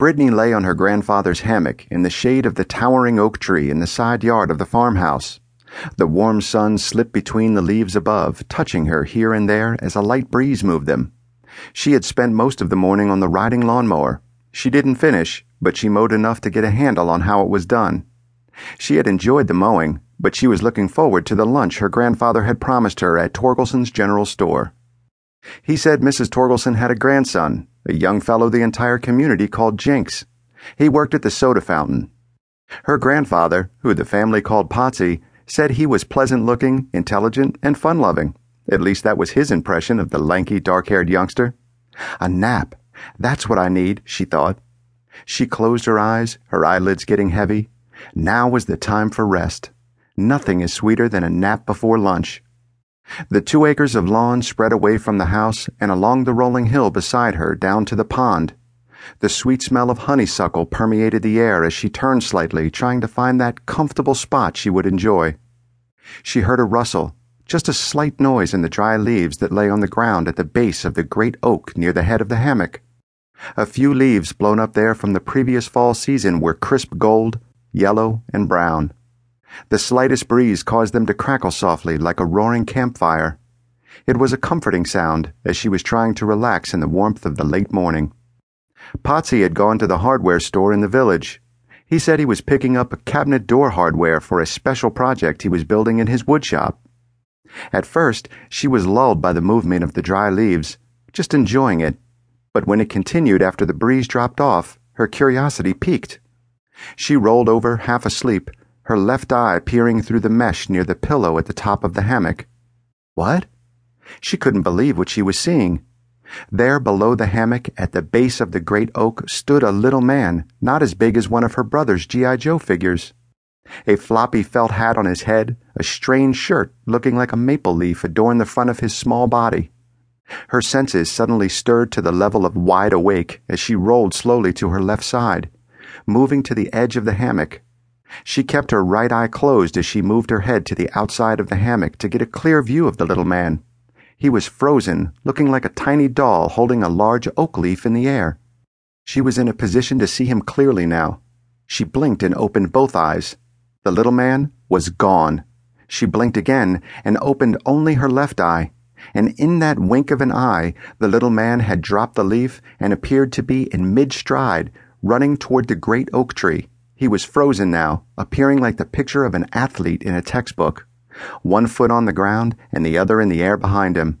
Brittany lay on her grandfather's hammock in the shade of the towering oak tree in the side yard of the farmhouse. The warm sun slipped between the leaves above, touching her here and there as a light breeze moved them. She had spent most of the morning on the riding lawnmower. She didn't finish, but she mowed enough to get a handle on how it was done. She had enjoyed the mowing, but she was looking forward to the lunch her grandfather had promised her at Torgilson's General Store. He said Mrs. Torgilson had a grandson, a young fellow the entire community called Jinx. He worked at the soda fountain. Her grandfather, who the family called Potsy, said he was pleasant looking, intelligent, and fun loving. At least that was his impression of the lanky, dark haired youngster. A nap. That's what I need, she thought. She closed her eyes, her eyelids getting heavy. Now was the time for rest. Nothing is sweeter than a nap before lunch. The two acres of lawn spread away from the house and along the rolling hill beside her down to the pond. The sweet smell of honeysuckle permeated the air as she turned slightly, trying to find that comfortable spot she would enjoy. She heard a rustle, just a slight noise in the dry leaves that lay on the ground at the base of the great oak near the head of the hammock. A few leaves blown up there from the previous fall season were crisp gold, yellow, and brown. The slightest breeze caused them to crackle softly like a roaring campfire. It was a comforting sound as she was trying to relax in the warmth of the late morning. Potsy had gone to the hardware store in the village. He said he was picking up a cabinet door hardware for a special project he was building in his woodshop. At first, she was lulled by the movement of the dry leaves, just enjoying it. But when it continued after the breeze dropped off, her curiosity piqued. She rolled over, half asleep, her left eye peering through the mesh near the pillow at the top of the hammock. What? She couldn't believe what she was seeing. There below the hammock, at the base of the great oak, stood a little man, not as big as one of her brother's G.I. Joe figures. A floppy felt hat on his head, a strange shirt looking like a maple leaf adorned the front of his small body. Her senses suddenly stirred to the level of wide awake as she rolled slowly to her left side, moving to the edge of the hammock she kept her right eye closed as she moved her head to the outside of the hammock to get a clear view of the little man. He was frozen, looking like a tiny doll holding a large oak leaf in the air. She was in a position to see him clearly now. She blinked and opened both eyes. The little man was gone. She blinked again and opened only her left eye. And in that wink of an eye, the little man had dropped the leaf and appeared to be in mid stride, running toward the great oak tree. He was frozen now, appearing like the picture of an athlete in a textbook, one foot on the ground and the other in the air behind him.